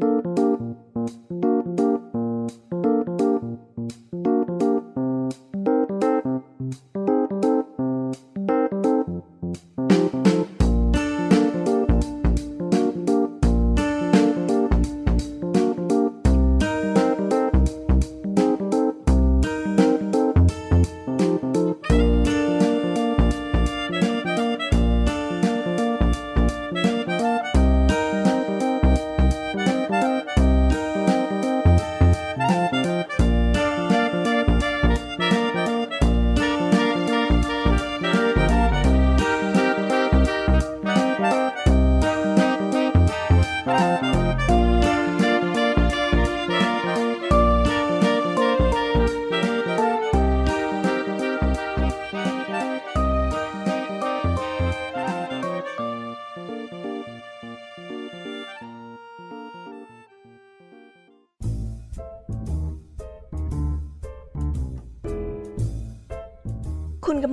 คุณ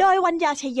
โดยวัญญาชยโย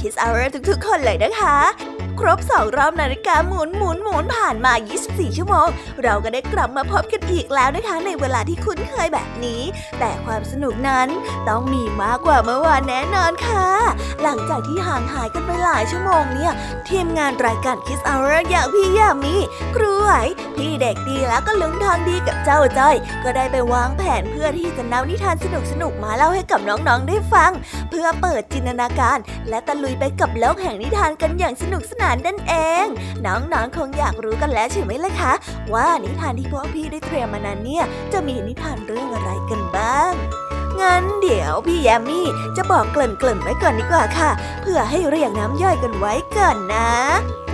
คิสอาร์ทุกๆ คนเลยนะคะ ครบสองรอบนาฬิกาหมุนหมุนหมุนผ่านมา 24 ชั่วโมง เราก็ได้กลับมาพบกันอีกแล้วนะคะในเวลาที่คุ้นเคยแบบนี้ แต่ความสนุกนั้นต้องมีมากกว่าเมื่อวานแน่นอนค่ะ หลังจากที่ห่างหายกันไปหลายชั่วโมงเนี่ย ทีมงานรายการ Kiss Hour อย่างพี่ยามีครูไหวพี่เด็กดีแล้วก็ลุงทองดีกับเจ้าจ้อย ก็ได้ไปวางแผนเพื่อที่จะนำนิทานสนุกๆมาเล่าให้กับน้องๆได้ฟัง เพื่อเปิดจินตนาการ และตะลุยไปกับโลกแห่งนิทานกันอย่างสนุกสนานนั่นเอง น้องๆคงอยากรู้กันแล้วใช่ไหมล่ะคะ ว่านิทานที่พวกพี่ได้เตรียมมานั้นเนี่ยจะมีนิทานเรื่องอะไรกันบ้าง งั้นเดี๋ยวพี่แยมมี่จะบอกเกริ่นๆไว้ก่อนดีกว่าค่ะ เพื่อให้เรียงน้ำย่อยกันไว้ก่อนนะ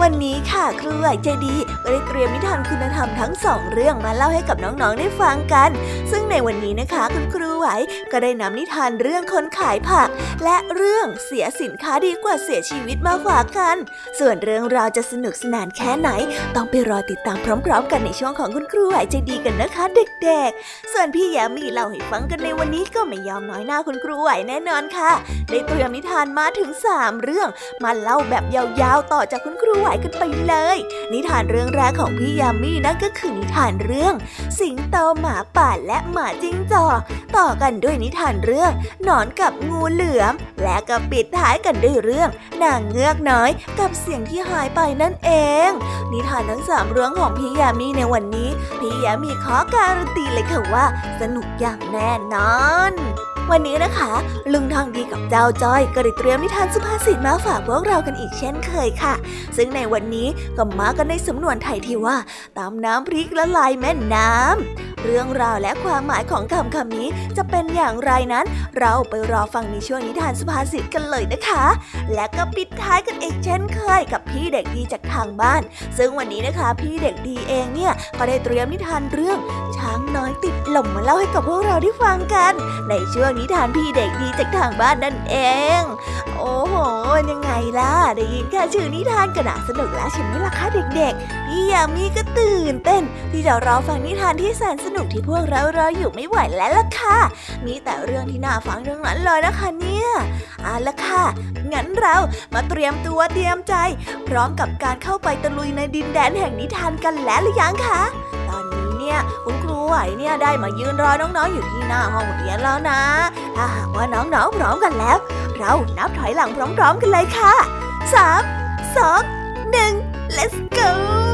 วันนี้ค่ะครูไหวใจดีก็ได้เตรียมนิทานคุณธรรมทั้งสองเรื่องมาเล่าให้กับน้องๆได้ฟังกัน ซึ่งในวันนี้นะคะคุณครูไหวก็ได้นำนิทานเรื่องคนขายผัก และเรื่องเสียสินค้าดีกว่าเสียชีวิตมาฝากกัน ส่วนเรื่องราวจะสนุกสนานแค่ไหน ต้องไปรอติดตามพร้อม ๆ กันในช่วงของคุณครูไหวใจดีกันนะคะ เด็ก ๆ ส่วนพี่แยมมี่เล่าให้ฟังกันในวันนี้ก็ไม่ไม่ยอมน้อยหน้าคุณครูไหวแน่นอนค่ะ ได้เตรียมนิทานมาถึงสามเรื่อง มาเล่าแบบยาวๆต่อจากคุณครูไหวกันไปเลย นิทานเรื่องแรกของพี่ยามีนั่นก็คือนิทานเรื่อง สิงโตหมาป่าและหมาจิ้งจอกต่อกันด้วยนิทานเรื่องหนอนกับงูเหลือม และก็ปิดท้ายกันด้วยเรื่องนางเงือกน้อยกับเสียงที่หายไปนั่นเอง นิทานทั้งสามเรื่องของพี่ยามีในวันนี้ พี่ยามีขอการันตีเลยค่ะว่า สนุกอย่างแน่นอนวันนี้นะคะ ลุงทองดีกับเจ้าจ้อยก็ได้เตรียมนิทานสุภาษิตมาฝากพวกเรากันอีกเช่นเคยค่ะ ซึ่งในวันนี้ก็มากันในสำนวนไทยที่ว่าตามน้ำพริกละลายแม่น้ำ เรื่องราวและความหมายของคำคำนี้จะเป็นอย่างไรนั้น เราไปรอฟังในช่วงนิทานสุภาษิตกันเลยนะคะ และก็ปิดท้ายกันอีกเช่นเคยกับพี่เด็กดีจากทางบ้าน ซึ่งวันนี้นะคะ พี่เด็กดีเองเนี่ยก็ได้เตรียมนิทานเรื่อง ช้างน้อยติดหล่มมาเล่าให้กับพวกเราได้ฟังกัน ในช่วงนิทานพี่เด็กดีจากทางบ้านนั่นเอง โอ้โหยังไงล่ะได้ยินแค่ชื่อนิทานก็น่าสนุกแล้วใช่ไหมล่ะคะเด็กๆพี่ยามีก็ตื่นเต้นที่จะรอฟังนิทานที่แสนสนุกนุกที่พวกเรารออยู่ไม่ไหวแล้วล่ะค่ะ มีแต่เรื่องที่น่าฟังทั้งนั้นเลยนะคะเนี่ยเอาละค่ะ งั้นเรามาเตรียมตัวเตรียมใจ พร้อมกับการเข้าไปตะลุยในดินแดนแห่งนิทานกันแล้วหรือยังคะ ตอนนี้เนี่ยคุณครูไหวเนี่ยได้มายืนรอน้องๆอยู่ที่หน้าห้องเรียนแล้วนะ ถ้าหากว่าน้องๆพร้อมกันแล้ว เรานับถอยหลังพร้อมๆกันเลยค่ะสามสองหนึ่ง let's go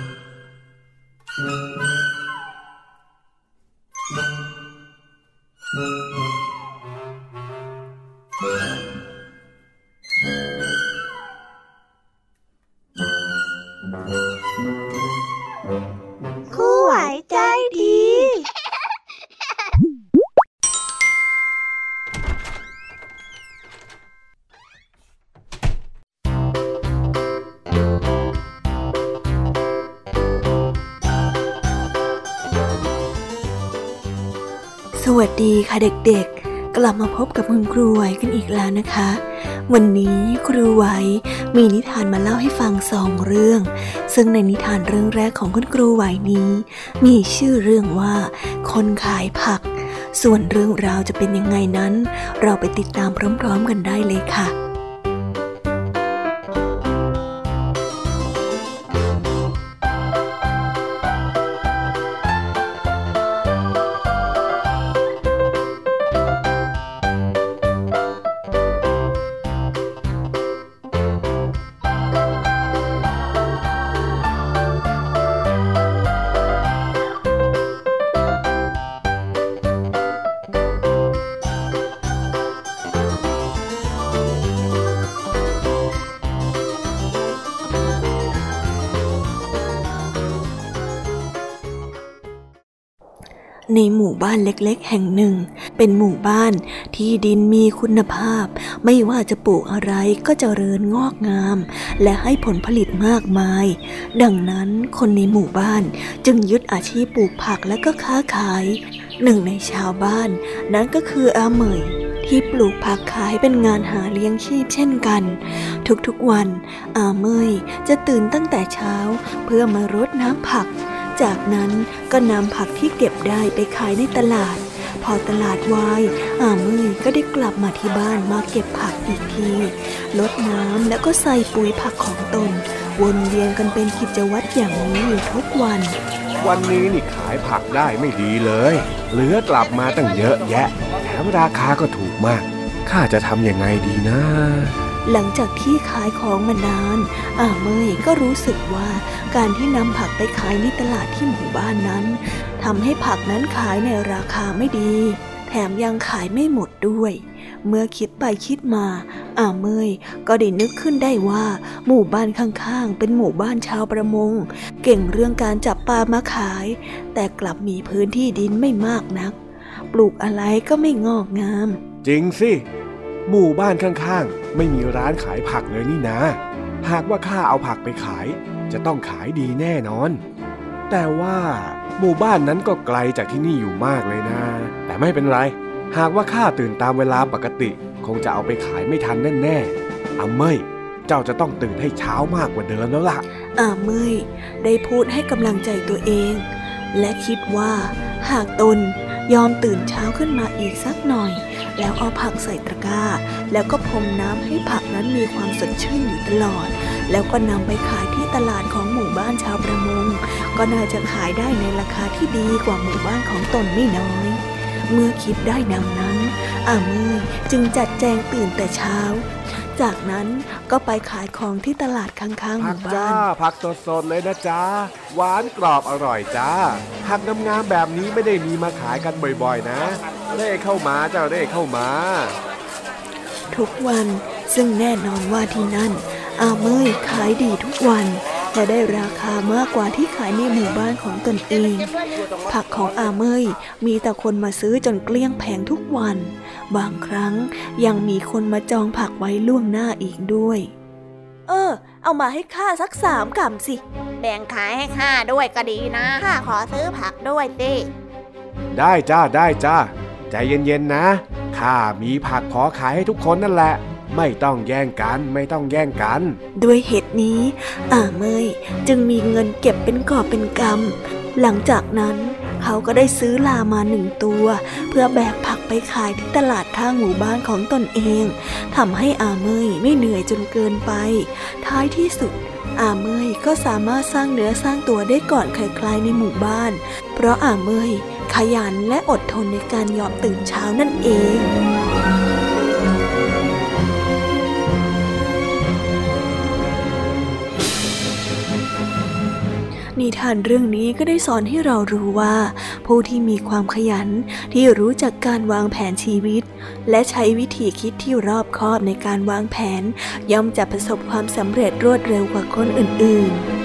ค่ะเด็กๆ กลับมาพบกับคุณครูไหวกันอีกแล้วนะคะ วันนี้ครูไหวมีนิทานมาเล่าให้ฟังสองเรื่อง ซึ่งในนิทานเรื่องแรกของคุณครูไหวนี้ มีชื่อเรื่องว่า คนขายผัก ส่วนเรื่องราวจะเป็นยังไงนั้น เราไปติดตามพร้อมๆกันได้เลยค่ะ ในหมู่บ้านเล็กๆ แห่งหนึ่ง เป็นหมู่บ้านที่ดินมีคุณภาพ ไม่ว่าจะปลูกอะไรก็จเจริญงอกงาม และให้ผลผลิตมากมาย ดังนั้นคนในหมู่บ้านจึงยึดอาชีพปลูกผักและก็ค้าขาย หนึ่งในชาวบ้าน นั้นก็คืออาเหมยที่ปลูกผักขายเป็นงานหาเลี้ยงชีพเช่นกัน ทุกๆวัน อาเมยจะตื่นตั้งแต่เช้าเพื่อมารดน้ำผัก จากนั้นก็นำผักที่เก็บได้ไปขายในตลาด พอตลาดวายอาเมยก็ได้กลับมาที่บ้านมาเก็บผักอีกทีลดน้ำแล้วก็ใส่ปุ๋ยผักของตน วนเวียนกันเป็นกิจวัตรอย่างนี้อยู่ทุกวัน วันนี้นี่ขายผักได้ไม่ดีเลย เหลือกลับมาตั้งเยอะแยะ แถมราคาก็ถูกมากข้าจะทำยังไงดีนะ หลังจากที่ขายของมานาน อาเมยก็รู้สึกว่าการที่นำผักไปขายในตลาดที่หมู่บ้านนั้นทำให้ผักนั้นขายในราคาไม่ดี แถมยังขายไม่หมดด้วย เมื่อคิดไปคิดมาอาเมยก็ได้นึกขึ้นได้ว่า หมู่บ้านข้างๆ เป็นหมู่บ้านชาวประมง เก่งเรื่องการจับปลามาขาย แต่กลับมีพื้นที่ดินไม่มากนัก ปลูกอะไรก็ไม่งอกงาม จริงสิ หมู่บ้านข้างๆ ไม่มีร้านขายผักเลยนี่นะหากว่าข้าเอาผักไปขาย จะต้องขายดีแน่นอน แต่ว่าหมู่บ้านนั้นก็ไกลจากที่นี่อยู่มากเลยนะ แต่ไม่เป็นไร หากว่าข้าตื่นตามเวลาปกติ คงจะเอาไปขายไม่ทันแน่ๆอาเมยเจ้าจะต้องตื่นให้เช้ามากกว่าเดิมแล้วล่ะอาเมยได้พูดให้กำลังใจตัวเอง และคิดว่า หากตนยอมตื่นเช้าขึ้นมาอีกสักหน่อย แล้วเอาผักใส่ตะกร้า แล้วก็พรมน้ำให้ผักนั้นมีความสดชื่นอยู่ตลอด แล้วก็นำไปขายที่ตลาดของหมู่บ้านชาวประมง ก็น่าจะขายได้ในราคาที่ดีกว่าหมู่บ้านของตนไม่น้อย เมื่อคิดได้ดังนั้น อาเมยจึงจัดแจงตื่นแต่เช้า จากนั้นก็ไปขายของที่ตลาดข้างๆหผักมู่จ้าบ้านผักสดๆเลยนะจ๊ะ หวานกรอบอร่อยจ้าผักงามๆแบบนี้ไม่ได้มีมาขายกันบ่อยๆนะเร่เข้ามาเจ้าเร่เข้ามา ทุกวันซึ่งแน่นอนว่าที่นั่นอาเมยขายดีทุกวัน และได้ราคามากกว่าที่ขายในหมู่บ้านของตนเอง ผักของอาเมยมีแต่คนมาซื้อจนเกลี้ยงแผงทุกวัน บางครั้งยังมีคนมาจองผักไว้ล่วงหน้าอีกด้วย เออ เอามาให้ข้าสักสามกำสิ แบ่งขายให้ข้าด้วยก็ดีนะ ข้าขอซื้อผักด้วยสิ ได้จ้าได้จ้า ใจเย็นๆนะ ข้ามีผักพอขายให้ทุกคนนั่นแหละ ไม่ต้องแย่งกันไม่ต้องแย่งกัน ด้วยเหตุนี้อาเมยจึงมีเงินเก็บเป็นกอบเป็นกำหลังจากนั้นเขาก็ได้ซื้อลามาหนึ่งตัว เพื่อแบกผักไปขายที่ตลาดข้างหมู่บ้านของตนเองทำให้อาเมยไม่เหนื่อยจนเกินไป ท้ายที่สุด อาเมยก็สามารถสร้างเนื้อสร้างตัวได้ก่อนใครๆในหมู่บ้าน เพราะอาเมยขยันและอดทนในการยอมตื่นเช้านั่นเอง นิทานเรื่องนี้ก็ได้สอนให้เรารู้ว่า ผู้ที่มีความขยันที่รู้จักการวางแผนชีวิต และใช้วิธีคิดที่รอบคอบในการวางแผน ย่อมจะประสบความสำเร็จรวดเร็วกว่าคนอื่นๆ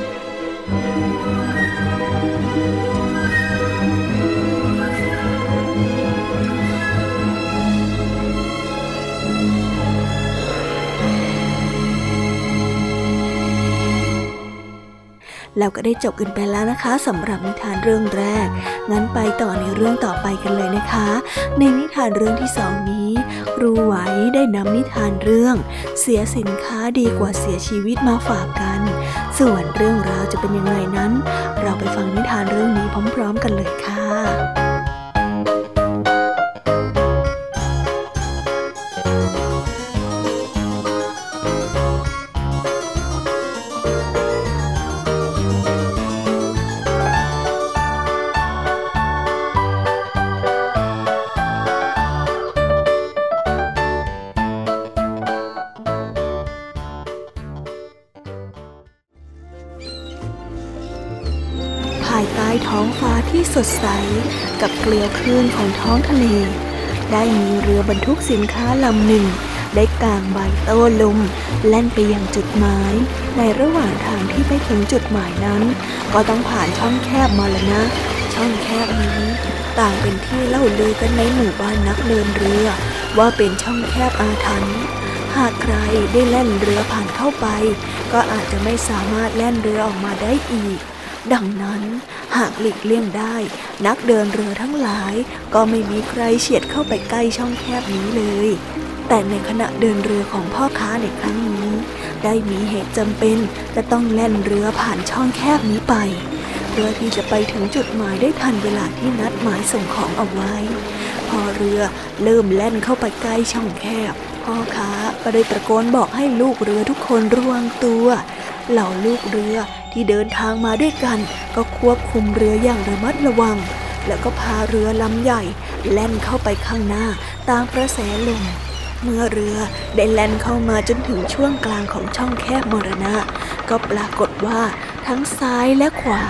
เราก็ได้จบกันไปแล้วนะคะสำหรับนิทานเรื่องแรก งั้นไปต่อในเรื่องต่อไปกันเลยนะคะ ในนิทานเรื่องที่สองนี้ครูไหวได้นำนิทานเรื่อง เสียสินค้าดีกว่าเสียชีวิตมาฝากกัน ส่วนเรื่องราวจะเป็นยังไงนั้น เราไปฟังนิทานเรื่องนี้พร้อม ๆ กันเลยค่ะายใต้ท้องฟ้าที่สดใส กับเกลียวคลื่นของท้องทะเล ได้มีเรือบรรทุกสินค้าลำหนึ่ง ได้กางใบโต้ลม แล่นไปยังจุดหมาย ในระหว่างทางที่ไปถึงจุดหมายนั้น ก็ต้องผ่านช่องแคบมาแล้วนะช่องแคบนี้ต่างเป็นที่เล่าลือกันในหมู่บ้านนักเดินเรือ ว่าเป็นช่องแคบอาถรรพ์หากใครได้แล่นเรือผ่านเข้าไป ก็อาจจะไม่สามารถแล่นเรือออกมาได้อีก ดังนั้นหากหลีกเลี่ยงได้ นักเดินเรือทั้งหลาย ก็ไม่มีใครเฉียดเข้าไปใกล้ช่องแคบนี้เลย แต่ในขณะเดินเรือของพ่อค้าในครั้งนี้ ได้มีเหตุจำเป็นจะต้องแล่นเรือผ่านช่องแคบนี้ไปเพื่อที่จะไปถึงจุดหมายได้ทันเวลาที่นัดหมายส่งของเอาไว้ พอเรือเริ่มแล่นเข้าไปใกล้ช่องแคบพ่อค้าก็ได้ตะโกนบอกให้ลูกเรือทุกคนระวังตัว เหล่าลูกเรือที่เดินทางมาด้วยกัน ก็ควบคุมเรืออย่างระมัดระวัง แล้วก็พาเรือลำใหญ่ แล่นเข้าไปข้างหน้าตามกระแสลมเมื่อเรือได้แล่นเข้ามาจนถึงช่วงกลางของช่องแคบมรณะ ก็ปรากฏว่าทั้งซ้ายและขวา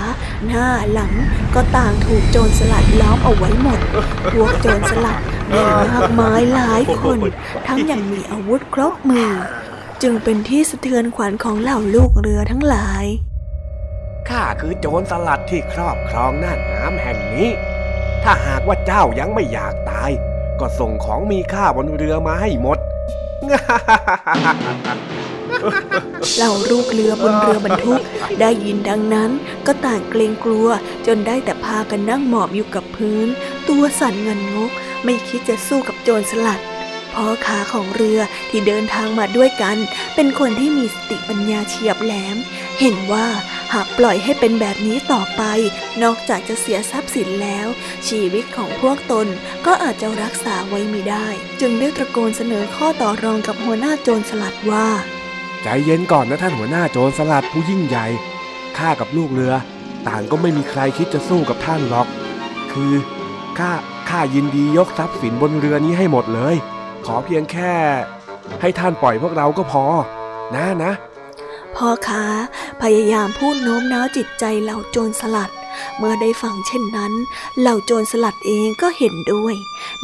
หน้าหลังก็ต่างถูกโจรสลัดล้อมเอาไว้หมด พวกโจรสลัดมีมากมายหลายคน ทั้งยังมีอาวุธครบมือ จึงเป็นที่สะเทือนขวัญของเหล่าลูกเรือทั้งหลาย ข้าคือโจรสลัดที่ครอบครองน่านน้ำแห่งนี้ ถ้าหากว่าเจ้ายังไม่อยากตาย ก็ส่งของมีค่าบนเรือมาให้หมด เหล่าลูกเรือบนเรือบรรทุกได้ยินดังนั้นก็ต่างเกรงกลัวจนได้แต่พากันนั่งหมอบอยู่กับพื้น ตัวสั่นเงินงก ไม่คิดจะสู้กับโจรสลัด พ่อขาของเรือที่เดินทางมาด้วยกัน เป็นคนที่มีสติปัญญาเฉียบแหลม เห็นว่าหากปล่อยให้เป็นแบบนี้ต่อไป นอกจากจะเสียทรัพย์สินแล้ว ชีวิตของพวกตนก็อาจจะรักษาไว้ไม่ได้ จึงได้ตะโกนเสนอข้อต่อรองกับหัวหน้าโจรสลัดว่า ใจเย็นก่อนนะท่านหัวหน้าโจรสลัดผู้ยิ่งใหญ่ข้ากับลูกเรือ ต่างก็ไม่มีใครคิดจะสู้กับท่านหรอก คือข้าข้ายินดียกทรัพย์สินบนเรือนี้ให้หมดเลย ขอเพียงแค่ ให้ท่านปล่อยพวกเราก็พอ นะนะ พ่อค้าพยายามพูดโน้มน้าวจิตใจเหล่าโจรสลัด เมื่อได้ฟังเช่นนั้น เหล่าโจรสลัดเองก็เห็นด้วย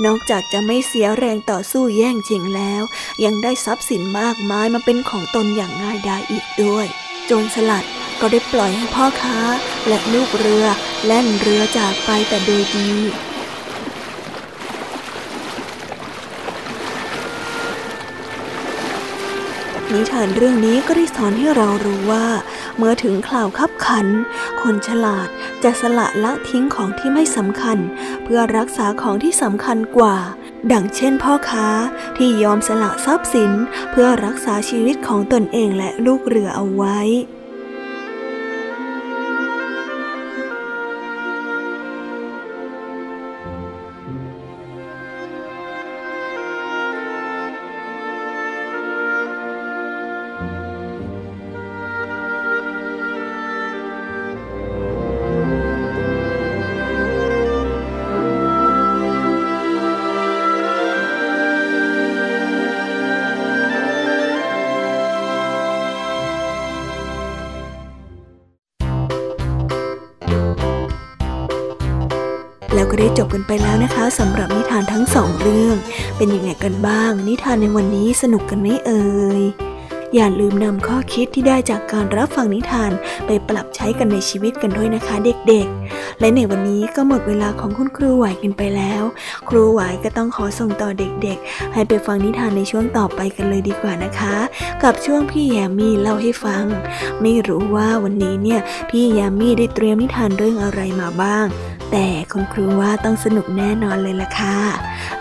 นอกจากจะไม่เสียแรงต่อสู้แย่งชิงแล้ว ยังได้ทรัพย์สินมากมายมาเป็นของตนอย่างง่ายดายอีกด้วย โจรสลัดก็ได้ปล่อยให้พ่อค้าและลูกเรือแล่นเรือจากไปแต่โดยดี นิทานเรื่องนี้ก็ได้สอนให้เรารู้ว่า เมื่อถึงข่าวคับขัน คนฉลาดจะสละละทิ้งของที่ไม่สำคัญ เพื่อรักษาของที่สำคัญกว่า ดังเช่นพ่อค้าที่ยอมสละทรัพย์สิน เพื่อรักษาชีวิตของตนเองและลูกเรือเอาไว้ ก็ได้จบกันไปแล้วนะคะสำหรับนิทานทั้งสองเรื่อง เป็นยังไงกันบ้าง นิทานในวันนี้สนุกกันไหมเอ่ยอย่าลืมนำข้อคิดที่ได้จากการรับฟังนิทานไปปรับใช้กันในชีวิตกันด้วยนะคะเด็กๆ และในวันนี้ก็หมดเวลาของคุณครูไหวกันไปแล้ว ครูไหวก็ต้องขอส่งต่อเด็กๆ ให้ไปฟังนิทานในช่วงต่อไปกันเลยดีกว่านะคะ กับช่วงพี่แยมมี่เล่าให้ฟัง ไม่รู้ว่าวันนี้เนี่ยพี่แยมมี่ได้เตรียมนิทานเรื่องอะไรมาบ้าง แต่คุณครูว่าต้องสนุกแน่นอนเลยล่ะค่ะ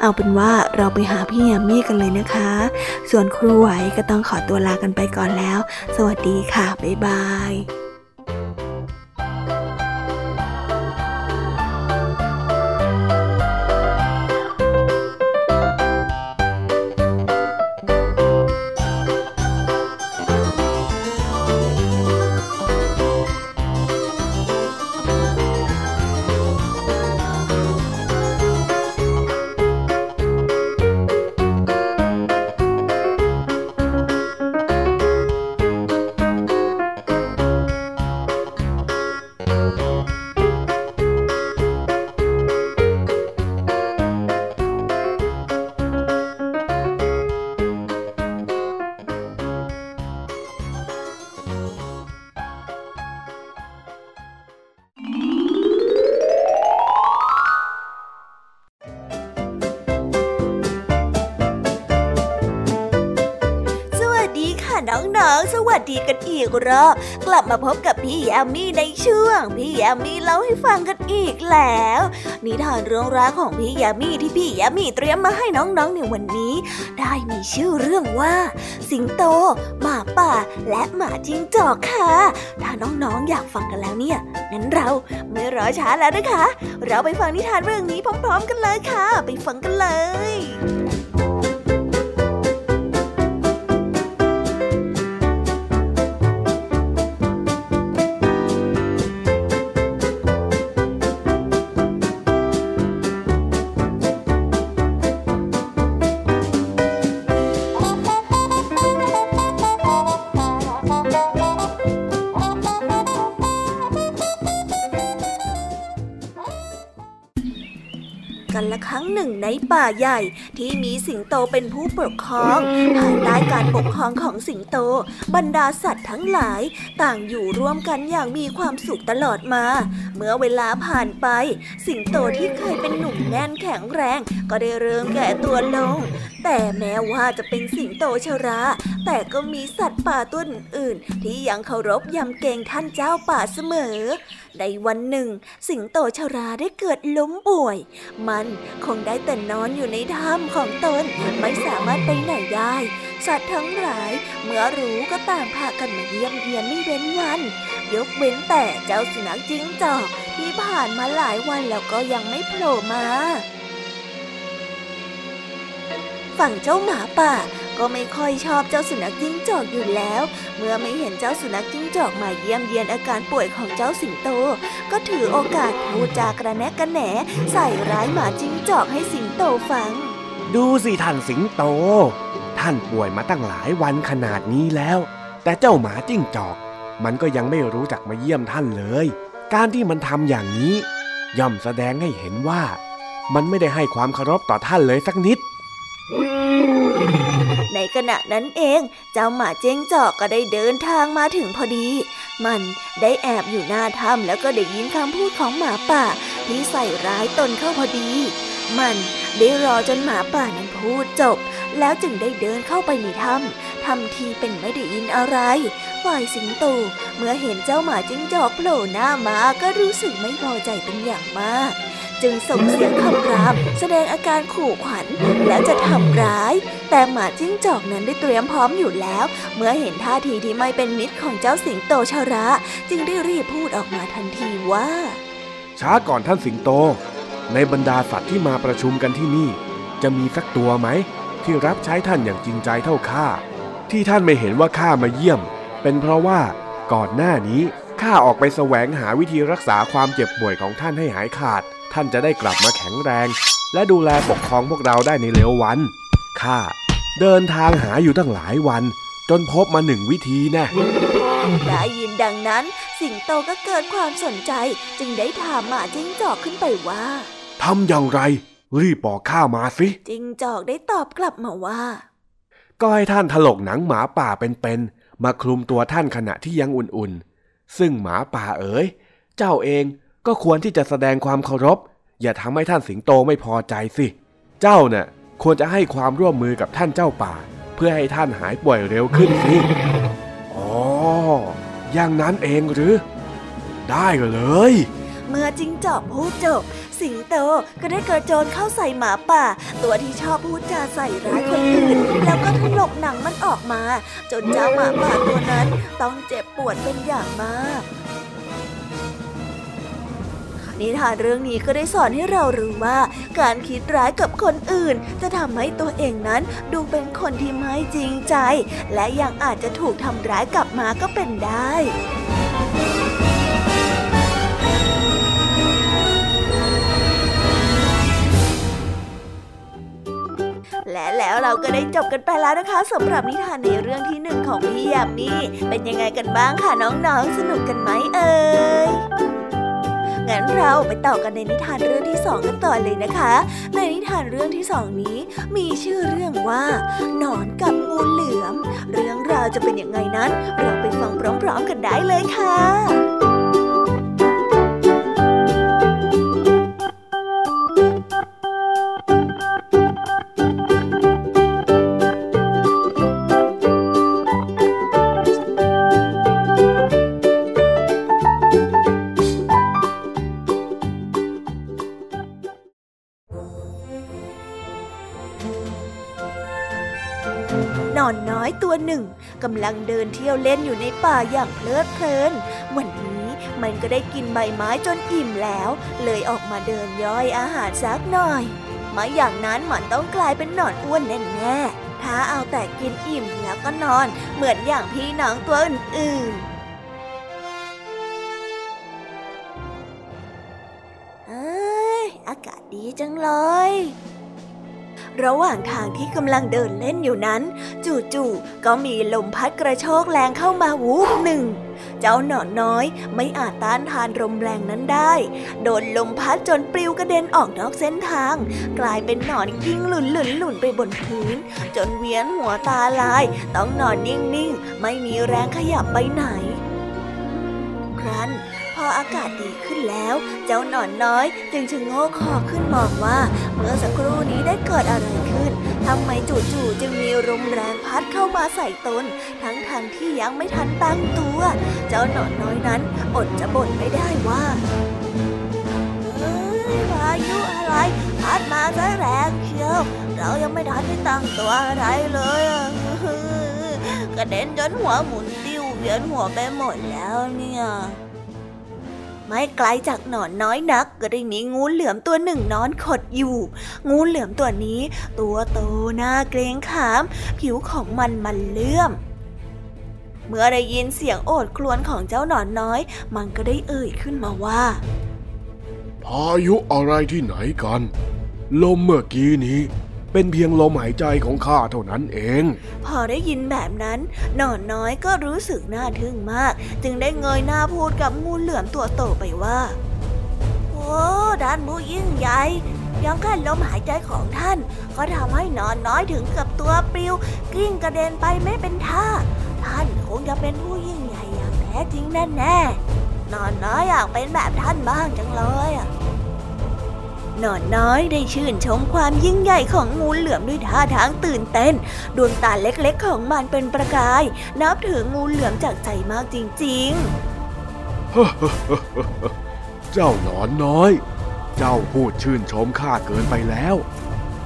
เอาเป็นว่าเราไปหาพี่ยามี่กันเลยนะคะ ส่วนครูไหวก็ต้องขอตัวลากันไปก่อนแล้ว สวัสดีค่ะ บ๊ายบาย อีกรอบ กลับมาพบกับพี่ยามีในช่วง พี่ยามีเล่าให้ฟังกันอีกแล้ว นิทานเรื่องราวของพี่ยามีที่พี่ยามีเตรียมมาให้น้องๆในวันนี้ ได้มีชื่อเรื่องว่า สิงโต หมาป่า และหมาจิ้งจอกค่ะ ถ้าน้องๆอยากฟังกันแล้วเนี่ยงั้นเราไม่รอช้าแล้วนะคะ เราไปฟังนิทานเรื่องนี้พร้อม ๆ กันเลยค่ะ ไปฟังกันเลย ป่าใหญ่ที่มีสิงโตเป็นผู้ปกครองภายใต้การปกครองของสิงโต บรรดาสัตว์ทั้งหลาย ต่างอยู่ร่วมกันอย่างมีความสุขตลอดมา เมื่อเวลาผ่านไป สิงโตที่เคยเป็นหนุ่มแน่นแข็งแรง ก็ได้เริ่มแก่ตัวลง แต่แม้ว่าจะเป็นสิงโตชรา แต่ก็มีสัตว์ป่าตัวอื่นๆที่ยังเคารพยำเกรงท่านเจ้าป่าเสมอ ในวันหนึ่ง สิงโตชราได้เกิดล้มป่วย มันคงได้แต่นอนอยู่ในถ้ำของตนไม่สามารถไปไหนได้ สัตว์ทั้งหลายเมื่อรู้ก็ต่างพากันมาเยี่ยมเยียนไม่เว้นวัน ยกเว้นแต่เจ้าสุนัขจิ้งจอกที่ผ่านมาหลายวันแล้วก็ยังไม่โผล่มา ฝั่งเจ้าหมาป่า ก็ไม่ค่อยชอบเจ้าสุนัขจิ้งจอกอยู่แล้ว เมื่อไม่เห็นเจ้าสุนัขจิ้งจอกมาเยี่ยมเยียนอาการป่วยของเจ้าสิงโต ก็ถือโอกาสพูดจากระแนะกระแหนใส่ร้ายหมาจิ้งจอกให้สิงโตฟัง ดูสิท่านสิงโต ท่านป่วยมาตั้งหลายวันขนาดนี้แล้ว แต่เจ้าหมาจิ้งจอก มันก็ยังไม่รู้จักมาเยี่ยมท่านเลย การที่มันทำอย่างนี้ ย่อมแสดงให้เห็นว่า มันไม่ได้ให้ความเคารพต่อท่านเลยสักนิด ในขณะนั้นเอง เจ้าหมาเจ้งจอกก็ได้เดินทางมาถึงพอดี มันได้แอบอยู่หน้าถ้ำแล้วก็ได้ยินคำพูดของหมาป่า ที่ใส่ร้ายตนเข้าพอดี มันได้รอจนหมาป่านั้นพูดจบ แล้วจึงได้เดินเข้าไปในถ้ำทำทีเป็นไม่ได้ยินอะไร ฝ่ายสิงโตเมื่อเห็นเจ้าหมาจิ้งจอกโผล่หน้ามาก็รู้สึกไม่พอใจเป็นอย่างมาก จึงส่งเสียงคำราม แสดงอาการขู่ขวัญแล้วจะทำร้าย แต่หมาจิ้งจอกนั้นได้เตรียมพร้อมอยู่แล้ว เมื่อเห็นท่าทีที่ไม่เป็นมิตรของเจ้าสิงโตชาระ จึงได้รีบพูดออกมาทันทีว่า ช้าก่อนท่านสิงโต ในบรรดาสัตว์ที่มาประชุมกันที่นี่ จะมีสักตัวไหม ที่รับใช้ท่านอย่างจริงใจเท่าข้าที่ท่านไม่เห็นว่าข้ามาเยี่ยม เป็นเพราะว่าก่อนหน้านี้ข้าออกไปแสวงหาวิธีรักษาความเจ็บป่วยของท่านให้หายขาด ท่านจะได้กลับมาแข็งแรง และดูแลปกครองพวกเราได้ในเร็ววัน ข้าเดินทางหาอยู่ตั้งหลายวัน จนพบมาหนึ่งวิธีแน่ได้ยินดังนั้น สิงโตก็เกิดความสนใจ จึงได้ถามหมาจิ้งจอกขึ้นไปว่าทำอย่างไร รีบบอกข้ามาสิ จิ้งจอกได้ตอบกลับมาว่า ก็ให้ท่านถลกหนังหมาป่าเป็นๆมาคลุมตัวท่านขณะที่ยังอุ่นๆ ซึ่งหมาป่าเอ๋ย เจ้าเอง ก็ควรที่จะแสดงความเคารพ อย่าทำให้ท่านสิงโตไม่พอใจสิ เจ้าเน่ะควรจะให้ความร่วมมือกับท่านเจ้าป่า เพื่อให้ท่านหายป่วยเร็วขึ้นสิ อ๋อ อย่างนั้นเองหรือ ได้เลย เมื่อจิ้งจอกพูดจบ สิงโตก็ได้กระโจนเข้าใส่หมาป่า ตัวที่ชอบพูดจาใส่ร้ายคนอื่น แล้วก็ถลกหนังมันออกมา จนเจ้าหมาป่าตัวนั้นต้องเจ็บปวดเป็นอย่างมาก นิทานเรื่องนี้ก็ได้สอนให้เรารู้ว่า การคิดร้ายกับคนอื่น จะทำให้ตัวเองนั้นดูเป็นคนที่ไม่จริงใจ และยังอาจจะถูกทำร้ายกลับมาก็เป็นได้และแล้วเราก็ได้จบกันไปแล้วนะคะสำหรับนิทานในเรื่องที่หนึ่งของพี่ยามีเป็นยังไงกันบ้างคะน้องๆสนุกกันไหมเอ่ย งั้นเราไปต่อกันในนิทานเรื่องที่สองกันต่อเลยนะคะ ในนิทานเรื่องที่สองนี้ มีชื่อเรื่องว่าหนอนกับงูเหลือม เรื่องราวจะเป็นยังไงนั้น เราไปฟังพร้อม ๆ กันได้เลยค่ะำลังเดินเที่ยวเล่นอยู่ในป่าอย่างเพลิดเพลิน วันนี้มันก็ได้กินใบไม้จนอิ่มแล้ว เลยออกมาเดินย่อยอาหารสักหน่อยไม่อย่างนั้นมันต้องกลายเป็นหนอนอ้วนแน่ๆ ถ้าเอาแต่กินอิ่มแล้วก็นอน เหมือนอย่างพี่น้องตัวอื่นๆเอ้ยอากาศดีจังเลย ระหว่างทางที่กำลังเดินเล่นอยู่นั้น จู่ๆก็มีลมพัดกระโชกแรงเข้ามาวูบหนึ่ง เจ้าหนอนน้อยไม่อาจต้านทานลมแรงนั้นได้ โดนลมพัดจนปลิวกระเด็นออกนอกเส้นทาง กลายเป็นหนอนกิ้งหลุนหลุนหลุนไปบนพื้น จนเวียนหัวตาลาย ต้องนอนนิ่งๆ ไม่มีแรงขยับไปไหน ครั้น ออากาศดีขึ้นแล้ว เจ้าหนอนน้อยจึงชะโงกคอขึ้นมองว่า เมื่อสักครู่นี้ได้เกิดอะไรขึ้นทำไมจู่ๆจึงมีลมแรงพัดเข้ามาใส่ตน ทั้งทางที่ยังไม่ทันตั้งตัว เจ้าหนอนน้อยนั้นอดจะบ่นไม่ได้ว่าเอ้ยพายุอะไร พัดมาซะแรงเชียว เรายังไม่ทันได้ตั้งตัวอะไรเลยกระเด็นจนหัวหมุนติ้วเวียนหัวไปหมดแล้วเนี่ย ไม่ไกลจากหนอนน้อยนักก็ได้มีงูเหลือมตัวหนึ่งนอนขดอยู่ งูเหลือมตัวนี้ ตัวโตหน้าเกรงขาม ผิวของมันมันเลื่อมเมื่อได้ยินเสียงโอดครวญของเจ้าหนอนน้อย มันก็ได้เอ่ยขึ้นมาว่า พายุอะไรที่ไหนกัน ลมเมื่อกี้นี้ เป็นเพียงลมหายใจของข้าเท่านั้นเอง พอได้ยินแบบนั้น หนอนน้อยก็รู้สึกน่าทึ่งมาก จึงได้เงยหน้าพูดกับงูเหลือมตัวโตไปว่า โอ้ด้านผู้ยิ่งใหญ่ยังแค่ลมหายใจของท่าน ก็ทำให้หนอนน้อยถึงกับตัวปลิวกลิ้งกระเด็นไปไม่เป็นท่า ท่านคงจะเป็นผู้ยิ่งใหญ่อย่างแท้จริงแน่แน่นอนน้อยอยากเป็นแบบท่านบ้างจังเลยอะ หนอนน้อยได้ชื่นชมความยิ่งใหญ่ของงูเหลือมด้วยท่าทางตื่นเต้น ดวงตาเล็กๆ ของมันเป็นประกาย นับถืองูเหลือมจากใจมากจริงเจ้าหนอนน้อย เจ้าพูดชื่นชมข้าเกินไปแล้ว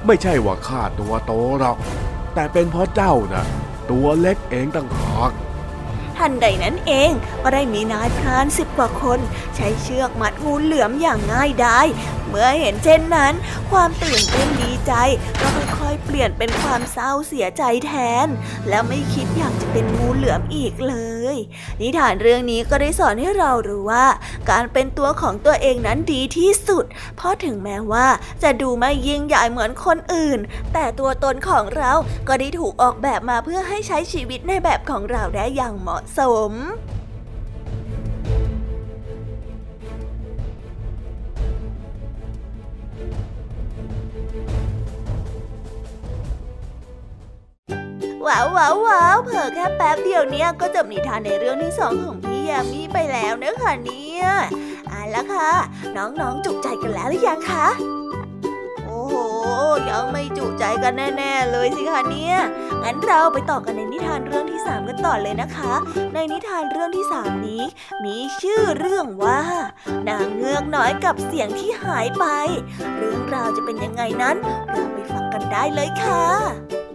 ไม่ใช่ว่าข้าตัวโตหรอก แต่เป็นเพราะเจ้าน่ะตัวเล็กเองต่างหากๆทันใดนั้นเองก็ได้มีนายพรานสิบกว่าคน ใช้เชือกมัดงูเหลือมอย่างง่ายดายเมื่อเห็นเช่นนั้น ความตื่นเต้นดีใจก็ค่อยๆเปลี่ยนเป็นความเศร้าเสียใจแทน และไม่คิดอยากจะเป็นงูเหลือมอีกเลย นิทานเรื่องนี้ก็ได้สอนให้เรารู้ว่า การเป็นตัวของตัวเองนั้นดีที่สุด เพราะถึงแม้ว่าจะดูไม่ยิ่งใหญ่เหมือนคนอื่น แต่ตัวตนของเราก็ได้ถูกออกแบบมาเพื่อให้ใช้ชีวิตในแบบของเราได้อย่างเหมาะสม ว้าวว้าวว้าวเผลอแค่แป๊บเดียวเนี้ยก็จบนิทานในเรื่องที่สองของพี่ยามีไปแล้วนะคะเนี่ยเอาละค่ะ น้องๆจุกใจกันแล้วหรือยังคะโอ้โหยังไม่จุใจกันแน่ๆเลยสิคะเนี่ยงั้นเราไปต่อกันในนิทานเรื่องที่สามกันต่อเลยนะคะ ในนิทานเรื่องที่สามนี้ มีชื่อเรื่องว่า นางเงือกน้อยกับเสียงที่หายไป เรื่องราวจะเป็นยังไงนั้น เราไปฟังกันได้เลยค่ะ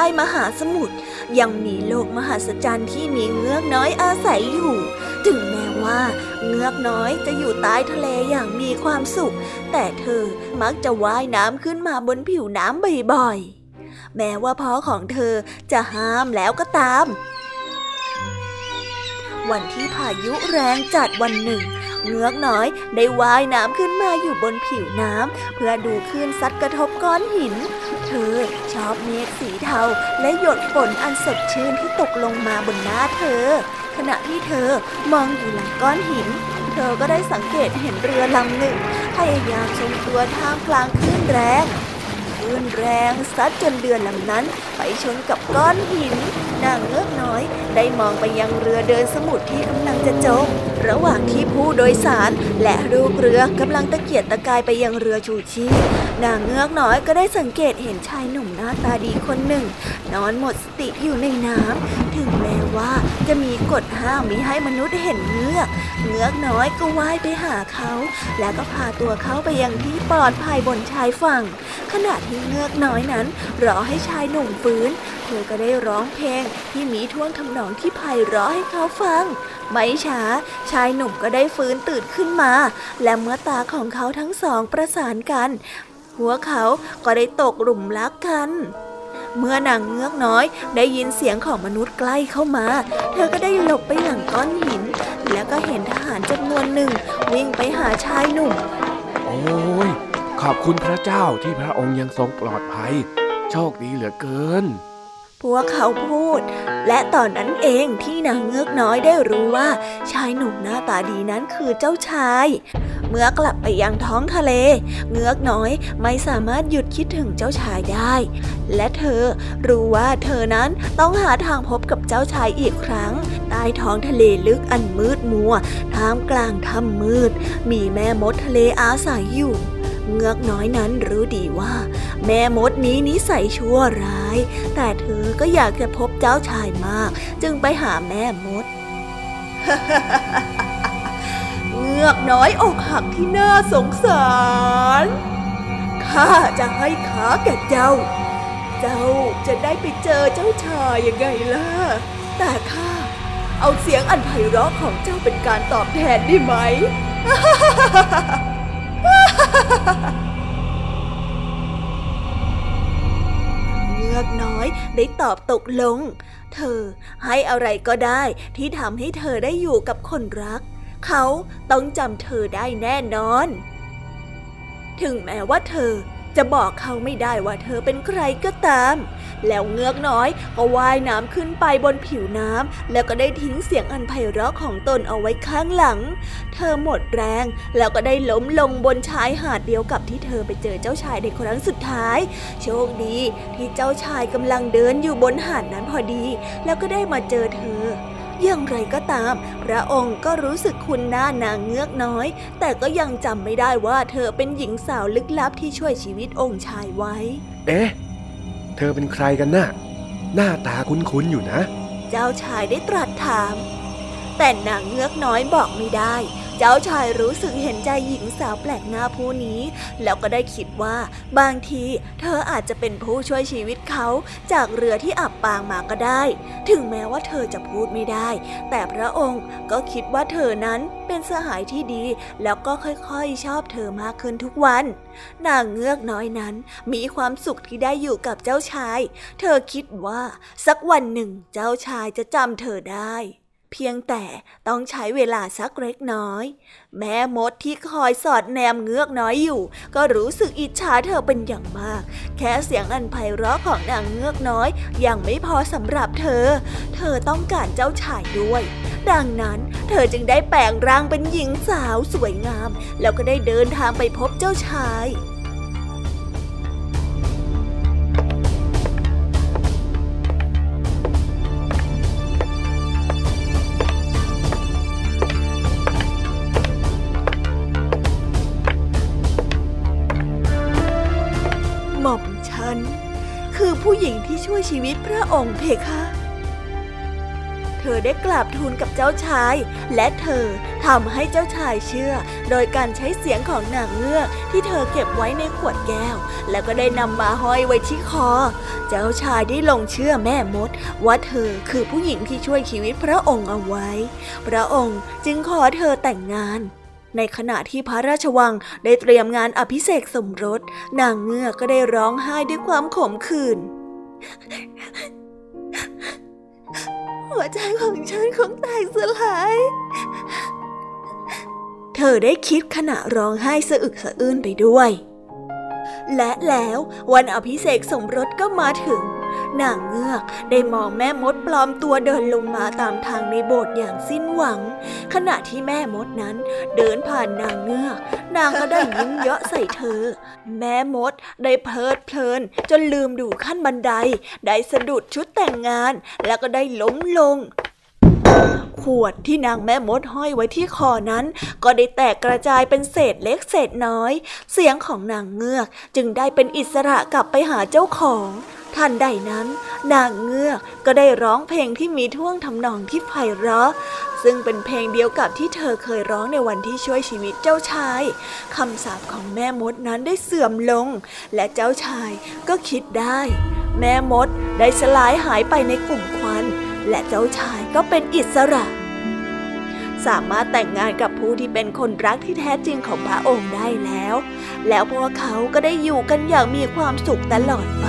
ต้มหาสมุทรยังมีโลกมหัศจรรย์ที่มีเงือกน้อยอาศัยอยู่ ถึงแม้ว่าเงือกน้อยจะอยู่ใต้ทะเลอย่างมีความสุข แต่เธอมักจะว่ายน้ำขึ้นมาบนผิวน้ำบ่อยๆ แม้ว่าพ่อของเธอจะห้ามแล้วก็ตาม วันที่พายุแรงจัดวันหนึ่ง เงือกน้อย ได้ว่ายน้ำขึ้นมาอยู่บนผิวน้ำเพื่อดูคลื่นซัดกระทบก้อนหิน เธอชอบเมฆสีเทาและหยดฝนอันสดชื่นที่ตกลงมาบนหน้าเธอ ขณะที่เธอมองอยู่หลังก้อนหิน เธอก็ได้สังเกตเห็นเรือลำหนึ่งพยายามทรงตัวท่ามกลางคลื่นแรงคลื่นแรงซัดจนเรือลำนั้นไปชนกับก้อนหิน นางเงือกน้อย ได้มองไปยังเรือเดินสมุทรที่กำลังจะจม ระหว่างที่ผู้โดยสาร และลูกเรือกำลังตะเกียกตะกายไปยังเรือชูชีพนางเงือกน้อยก็ได้สังเกตเห็นชายหนุ่มหน้าตาดีคนหนึ่ง นอนหมดสติอยู่ในน้ำถึงแม้ว่าจะมีกฎห้ามมิให้มนุษย์เห็นเงือก เงือกน้อยก็ว่ายไปหาเขา แล้วก็พาตัวเขาไปยังที่ปลอดภัยบนชายฝั่งขณะที่เงือกน้อยนั้นรอให้ชายหนุ่มฟื้น เธอก็ได้ร้องเพลงที่มีท่วงทำนองที่ไพเราะให้เขาฟัง ไม่ช้าชายหนุ่มก็ได้ฟื้นตื่นขึ้นมา และเมื่อตาของเขาทั้งสองประสานกัน หัวเขาก็ได้ตกหลุมรักกันเมื่อนางเงือกน้อยได้ยินเสียงของมนุษย์ใกล้เข้ามา เธอก็ได้หลบไปหลังก้อนหิน แล้วก็เห็นทหารจำนวนหนึ่ง วิ่งไปหาชายหนุ่ม โอ้ย ขอบคุณพระเจ้าที่พระองค์ยังทรงปลอดภัย โชคดีเหลือเกิน พวกเขาพูด และตอนนั้นเองที่นางเงือกน้อยได้รู้ว่า ชายหนุ่มหน้าตาดีนั้นคือเจ้าชาย เมื่อกลับไปยังท้องทะเล เงือกน้อยไม่สามารถหยุดคิดถึงเจ้าชายได้ และเธอรู้ว่าเธอนั้นต้องหาทางพบกับเจ้าชายอีกครั้ง ใต้ท้องทะเลลึกอันมืดมัวท่ามกลางถ้ำมืด มีแม่มดทะเลอาศัยอยู่ เงือกน้อยนั้นรู้ดีว่า แม่มดนี้นิสัยชั่วร้าย แต่เธอก็อยากจะพบเจ้าชายมาก จึงไปหาแม่มดเงือกน้อยอกหักที่น่าสงสารข้าจะให้ขาแก่เจ้า เจ้าจะได้ไปเจอเจ้าชายยังไงล่ะ แต่ข้าเอาเสียงอันไพเราะของเจ้าเป็นการตอบแทนได้ไหม งือกน้อยได้ตอบตกลง เธอให้อะไรก็ได้ที่ทำให้เธอได้อยู่กับคนรัก เขาต้องจำเธอได้แน่นอน ถึงแม้ว่าเธอ จะบอกเขาไม่ได้ว่าเธอเป็นใครก็ตาม แล้วเงือกน้อยก็ว่ายน้ำขึ้นไปบนผิวน้ำแล้วก็ได้ทิ้งเสียงอันไพเราะของตนเอาไว้ข้างหลัง เธอหมดแรงแล้วก็ได้ล้มลงบนชายหาดเดียวกับที่เธอไปเจอเจ้าชายในครั้งสุดท้าย โชคดีที่เจ้าชายกำลังเดินอยู่บนหาดนั้นพอดี แล้วก็ได้มาเจอเธอ อย่างไรก็ตาม พระองค์ก็รู้สึกคุณหน้านางเงือกน้อย แต่ก็ยังจำไม่ได้ว่าเธอเป็นหญิงสาวลึกลับที่ช่วยชีวิตองค์ชายไว้ เอ๊ะ เธอเป็นใครกันนะ่ะ หน้าตาคุ้นๆอยู่นะ เจ้าชายได้ตรัสถาม แต่นางเงือกน้อยบอกไม่ได้ เจ้าชายรู้สึกเห็นใจหญิงสาวแปลกหน้าผู้นี้ แล้วก็ได้คิดว่าบางทีเธออาจจะเป็นผู้ช่วยชีวิตเขาจากเรือที่อับปางมาก็ได้ ถึงแม้ว่าเธอจะพูดไม่ได้ แต่พระองค์ก็คิดว่าเธอนั้นเป็นสหายที่ดี แล้วก็ค่อยๆชอบเธอมากขึ้นทุกวัน นางเงือกน้อยนั้นมีความสุขที่ได้อยู่กับเจ้าชาย เธอคิดว่าสักวันหนึ่งเจ้าชายจะจำเธอได้ เพียงแต่ต้องใช้เวลาสักเล็กน้อย แม่มดที่คอยสอดแนมเงือกน้อยอยู่ ก็รู้สึกอิจฉาเธอเป็นอย่างมาก แค่เสียงอันไพเราะของนางเงือกน้อยยังไม่พอสำหรับเธอ เธอต้องการเจ้าชายด้วย ดังนั้นเธอจึงได้แปลงร่างเป็นหญิงสาวสวยงาม แล้วก็ได้เดินทางไปพบเจ้าชาย ชีวิตพระองค์เพคะ เธอได้กราบทูลกับเจ้าชาย และเธอทำให้เจ้าชายเชื่อ โดยการใช้เสียงของนางเงือกที่เธอเก็บไว้ในขวดแก้ว แล้วก็ได้นำมาห้อยไว้ที่คอ เจ้าชายได้ลงเชื่อแม่มด ว่าเธอคือผู้หญิงที่ช่วยชีวิตพระองค์เอาไว้ พระองค์จึงขอเธอแต่งงานในขณะที่พระราชวังได้เตรียมงานอภิเษกสมรส นางเงือกก็ได้ร้องไห้ด้วยความขมขื่น หัวใจของฉันคงแตกสลาย เธอได้คิดขณะร้องไห้สะอึกสะอื้นไปด้วย และแล้ววันอภิเษกสมรสก็มาถึง นางเงือกได้มองแม่มดปลอมตัวเดินลงมาตามทางในโบสถ์อย่างสิ้นหวัง ขณะที่แม่มดนั้นเดินผ่านนางเงือก นางก็ได้ยิ้มเยาะใส่เธอ แม่มดได้เพลิดเพลิน จนลืมดูขั้นบันได ได้สะดุดชุดแต่งงาน แล้วก็ได้ล้มลงขวดที่นางแม่มดห้อยไว้ที่คอนั้น ก็ได้แตกกระจายเป็นเศษเล็กเศษน้อย เสียงของนางเงือกจึงได้เป็นอิสระกลับไปหาเจ้าของ ทันใดนั้น นางเงือกก็ได้ร้องเพลงที่มีท่วงทำนองที่ไพเราะ ซึ่งเป็นเพลงเดียวกับที่เธอเคยร้องในวันที่ช่วยชีวิตเจ้าชายคำสาปของแม่มดนั้นได้เสื่อมลง และเจ้าชายก็คิดได้ แม่มดได้สลายหายไปในกลุ่มควัน และเจ้าชายก็เป็นอิสระสามารถแต่งงานกับผู้ที่เป็นคนรักที่แท้จริงของพระองค์ได้แล้ว แล้วพวกเขาก็ได้อยู่กันอย่างมีความสุขตลอดไป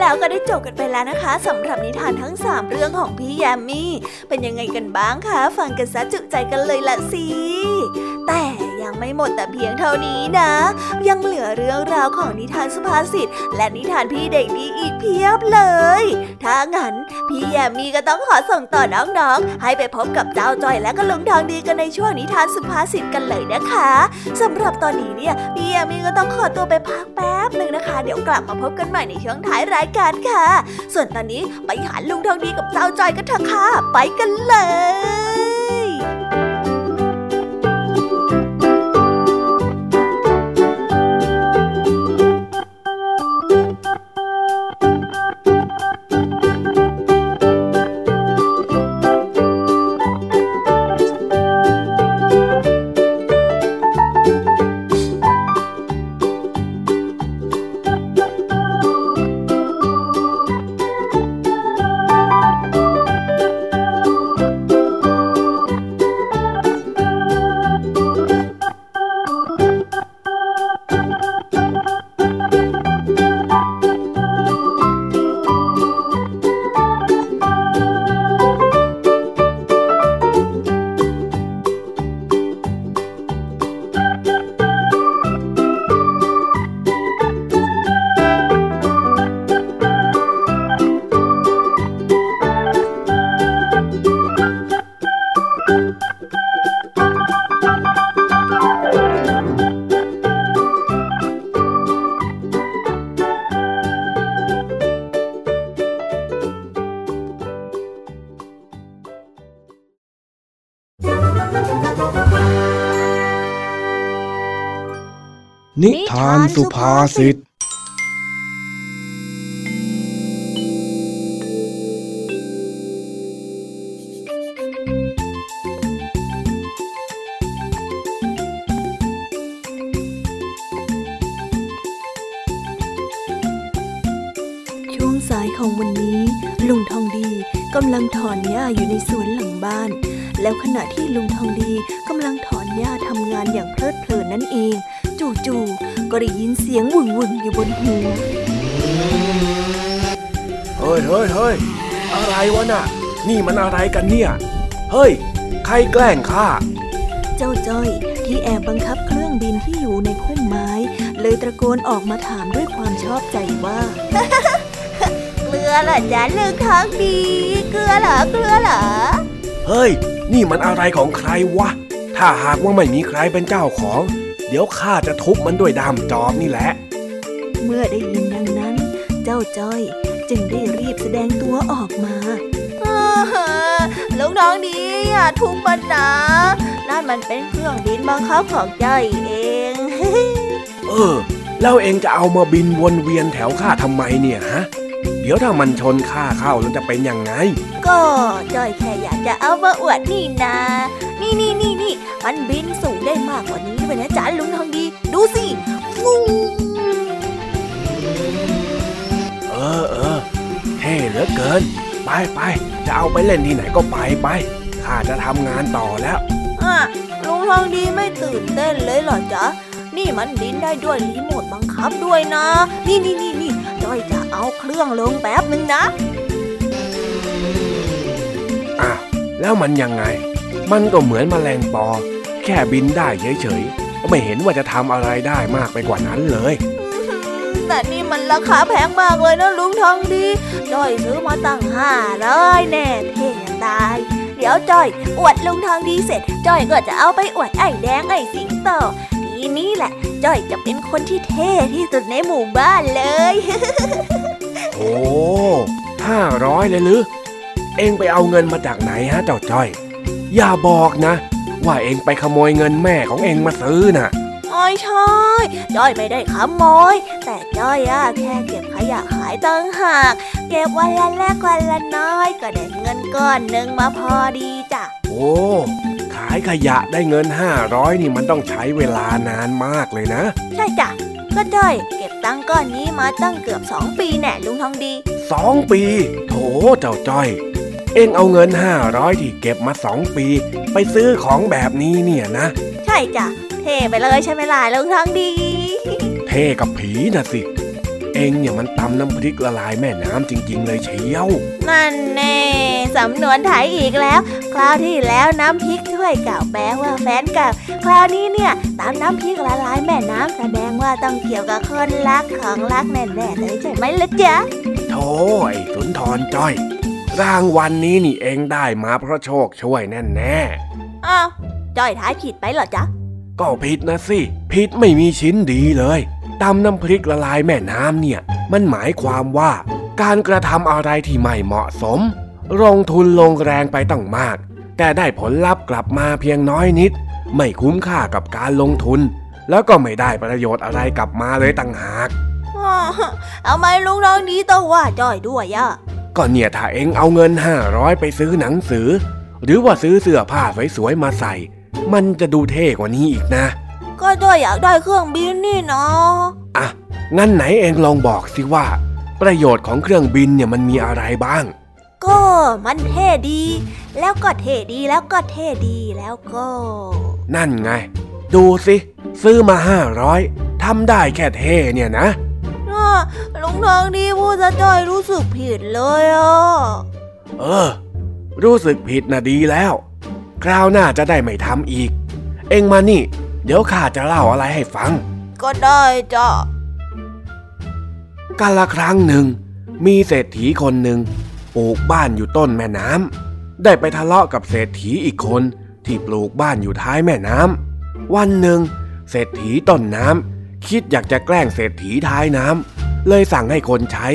แล้วก็ได้จบกันไปแล้วนะคะสำหรับนิทานทั้ง 3 เรื่องของพี่แยมมี่เป็นยังไงกันบ้างคะ ฟังกันซะจุใจกันเลยละสิแต่ ยังไม่หมดแต่เพียงเท่านี้นะ ยังเหลือเรื่องราวของนิทานสุภาษิตและนิทานพี่เด็กดีอีกเพียบเลย ถ้างั้นพี่แยมมีก็ต้องขอส่งต่อน้องๆ ให้ไปพบกับเจ้าจอยและก็ลุงทองดีกันในช่วงนิทานสุภาษิตกันเลยนะคะสำหรับตอนนี้เนี่ยพี่แยมมีก็ต้องขอตัวไปพักแป๊บหนึ่งนะคะ เดี๋ยวกลับมาพบกันใหม่ในช่วงท้ายรายการค่ะ ส่วนตอนนี้ไปหาลุงทองดีกับเจ้าจอยกันเถอะค่ะ ไปกันเลย นิทานสุภาษิต น่ะนี่มันอะไรกันเนี่ย เฮ้ย ใครแกล้งข้า เจ้าจ้อยที่แอบบังคับเครื่องบินที่อยู่ในพุ่มไม้ เลยตะโกนออกมาถามด้วยความชอบใจว่า เกลือเหรอจ๊ะลุงทองดี เกลือเหรอเกลือเหรอ เฮ้ย นี่มันอะไรของใครวะ ถ้าหากว่าไม่มีใครเป็นเจ้าของ เดี๋ยวข้าจะทุบมันด้วยด้ามจอบนี่แหละ เมื่อได้ยินดังนั้น เจ้าจ้อยจึงได้รีบแสดงตัวออกมา ลุงทองดีอย่าทุบมันนะนั่นมันเป็นเครื่องบินบังคับของจ้อยเอง เออ แล้วเองจะเอามาบินวนเวียนแถวข้าทำไมเนี่ยฮะ เดี๋ยวถ้ามันชนข้าเข้าแล้วจะเป็นยังไง ก็จ้อยแค่อยากจะเอามาอวดนี่นานี่นี่นี่นี่มันบินสูงได้มากกว่านี้ไปนะจ๊ะลุงทองดี ดูสิงูเออเออเท่เหลือเกิน ไปไปจะเอาไปเล่นที่ไหนก็ไปไปข้าจะทำงานต่อแล้วอะลุงทองดีไม่ตื่นเต้นเลยเหรอจ๊ะนี่มันบินได้ด้วยรีโมทบังคับด้วยนะ นี่นี่นี่นี่จ้อยจะเอาเครื่องลงแป๊บหนึ่งนะอ้าวแล้วมันยังไง มันก็เหมือนแมลงปอ แค่บินได้เฉยๆไม่เห็นว่าจะทำอะไรได้มากไปกว่านั้นเลย แต่นี่มันราคาแพงมากเลยนะลุงทองดีจ้อยซื้อมาตั้งห้าร้อยแน่เท่ยังตายเดี๋ยวจ้อยอวดลุงทองดีเสร็จจ้อยก็จะเอาไปอวดไอ้แดงไอ้สิงโตทีนี้แหละจ้อยจะเป็นคนที่เท่ที่สุดในหมู่บ้านเลย โอ้ห้าร้อยเลยหรือเองไปเอาเงินมาจากไหนฮะเจ้าจ้อย อย่าบอกนะ ว่าเองไปขโมยเงินแม่ของเองมาซื้อน่ะ ไม่ใช่จ้อยไม่ได้ขโมย แต่จ้อยอะแค่เก็บขยะขายตังหาก เก็บวันละแรกวันละน้อย ก็ได้เงินก้อนหนึ่งมาพอดีจ้ะ โอ้ขายขยะได้เงินห้าร้อยนี่มันต้องใช้เวลานานมากเลยนะ ใช่จ้ะก็จ้อยเก็บตังก้อนนี้มาตั้งเกือบสองปีแน่ลุงทองดีสองปีโถเจ้าจ้อยเองเอาเงินห้าร้อยที่เก็บมาสองปี ไปซื้อของแบบนี้เนี่ยนะ ใช่จ้ะ เท่ไปเลยใช่ไหมล่ะลุงทองดี เท่กับผีนะสิ เองเนี่ยมันตำน้ำพริกละลายแม่น้ำจริง ๆ เลยเชียวนั่นแน่สำนวนไทยอีกแล้ว คราวที่แล้วน้ำพริกถ้วยเก่าแปลว่าแฟนเก่าคราวนี้เนี่ยตามน้ำพริกละลายแม่น้ำแสดงว่าต้องเกี่ยวกับคนรักของรักแน่ๆเลยใช่ไหมล่ะจ๊ะโธ่ไอ้สุนทรจ้อย รางวัลนนี้นี่เองได้มาเพราะโชคช่วยแน่แน่อ้าวจ้อยท้ายผิดไปเหรอจ๊ะๆ ก็ผิดนะสิผิดไม่มีชิ้นดีเลยตำน้ำพริกละลายแม่น้ำเนี่ย มันหมายความว่า การกระทำอะไรที่ไม่เหมาะสม ลงทุนลงแรงไปตั้งมาก แต่ได้ผลลัพธ์กลับมาเพียงน้อยนิด ไม่คุ้มค่ากับการลงทุน แล้วก็ไม่ได้ประโยชน์อะไรกลับมาเลยต่างหากอ้าวทำไมลุงทองดีต้องว่าจ้อยด้วยอะก็เนี่ยถ้าเองเอาเงิน500ไปซื้อหนังสือ หรือว่าซื้อเสื้อผ้าสวยๆมาใส่ มันจะดูเท่กว่านี้อีกนะ ก็จ้อยอยากได้เครื่องบินนี่เนาะอะงั้นไหนเองลองบอกสิว่า ประโยชน์ของเครื่องบินเนี่ยมันมีอะไรบ้าง ก็มันเท่ดี แล้วก็เท่ดีแล้วก็เท่ดีแล้วก็ นั่นไง ดูสิ ซื้อมา500ทำได้แค่เท่เนี่ยนะอ้าลุงทองดีพูดจะจ้อยรู้สึกผิดเลยอะ เออ รู้สึกผิดนะดีแล้ว คราวหน้าจะได้ไม่ทำอีก เองมานี่ เดี๋ยวข้าจะเล่าอะไรให้ฟัง ก็ได้จ้ะกาละครั้งหนึ่ง มีเศรษฐีคนหนึ่งปลูกบ้านอยู่ต้นแม่น้ำได้ไปทะเลาะกับเศรษฐีอีกคนที่ปลูกบ้านอยู่ท้ายแม่น้ำวันหนึ่ง เศรษฐีต้นน้ำคิดอยากจะแกล้งเศรษฐีท้ายน้ำเลยสั่งให้คนใช้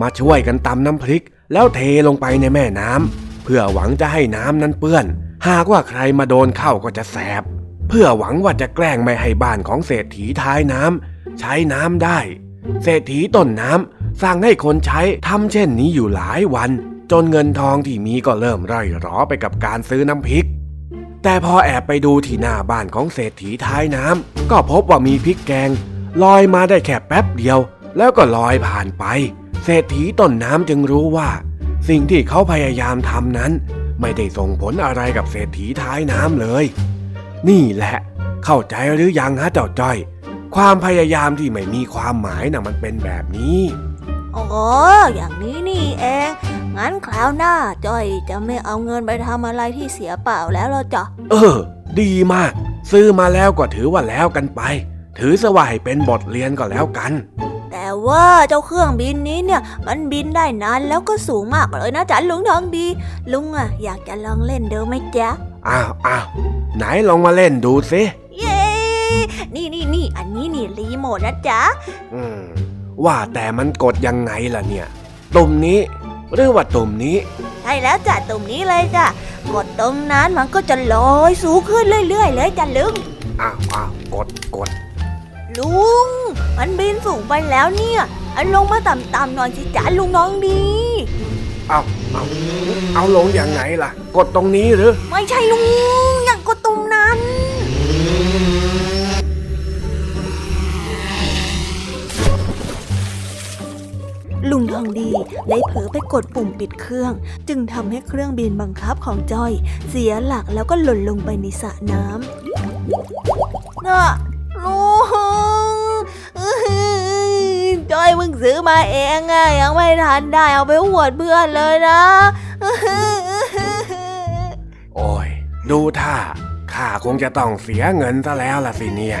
มาช่วยกันตำน้ำพริก แล้วเทลงไปในแม่น้ำเพื่อหวังจะให้น้ำนั้นเปื้อน หากว่าใครมาโดนเข้าก็จะแสบ เพื่อหวังว่าจะแกล้งไม่ให้บ้านของเศรษฐีท้ายน้ำใช้น้ำได้ เศรษฐีต้นน้ำสั่งให้คนใช้ทำเช่นนี้อยู่หลายวัน จนเงินทองที่มีก็เริ่มร่อยหรอไปกับการซื้อน้ำพริก แต่พอแอบไปดูที่หน้าบ้านของเศรษฐีท้ายน้ำก็พบว่ามีพริกแกง ลอยมาได้แค่แป๊บเดียว แล้วก็ลอยผ่านไป เศรษฐีต้นน้ำจึงรู้ว่า สิ่งที่เขาพยายามทำนั้น ไม่ได้ส่งผลอะไรกับเศรษฐีท้ายน้ำเลย นี่แหละ เข้าใจหรือยังฮะเจ้าจ้อย ความพยายามที่ไม่มีความหมายน่ะมันเป็นแบบนี้อ๋ออย่างนี้นี่เอง งั้นคราวหน้าจ้อยจะไม่เอาเงินไปทำอะไรที่เสียเปล่าแล้วละจ้ะเออ ดีมาก ซื้อมาแล้วก็ถือว่าแล้วกันไป ถือสว่าให้เป็นบทเรียนก็แล้วกัน แต่ว่าเจ้าเครื่องบินนี้เนี่ยมันบินได้นานแล้วก็สูงมากเลยนะจ๊ะลุงทองดี ลุงอะอยากจะลองเล่นดูไหมจ๊ะอ้าวอ้าวไหนลองมาเล่นดูสิเย้นี่นี่นี่อันนี้นี่รีโมทนะจ๊ะอืมว่าแต่มันกดยังไงล่ะเนี่ยตุ่มนี้หรือว่าตุ่มนี้ใช่แล้วจ้ะตรงนี้เลยจ้ะกดตรงนั้นมันก็จะลอยสูงขึ้นเรื่อยๆเลยจ้ะลุงอ้าวอ้าวกดกด ลุง มันบินสูงไปแล้วเนี่ย อันลงมาต่ำๆหน่อยสิจ้าลุงน้องดี เอาเอาเอาลงอย่างไงล่ะ กดตรงนี้หรือ ไม่ใช่ลุง อย่างกดตรงนั้นลุงทองดีได้เผลอไปกดปุ่มปิดเครื่อง จึงทำให้เครื่องบินบังคับของจ้อย เสียหลักแล้วก็หล่นลงไปในสระน้ำเน่ะ ลุงจ้อยเพิ่งซื้อมาเองไงยังไม่ทันได้เอาไปหวดเพื่อนเลยนะ โอ้ย ดูท่าข้าคงจะต้องเสียเงินซะแล้วล่ะสิเนี่ย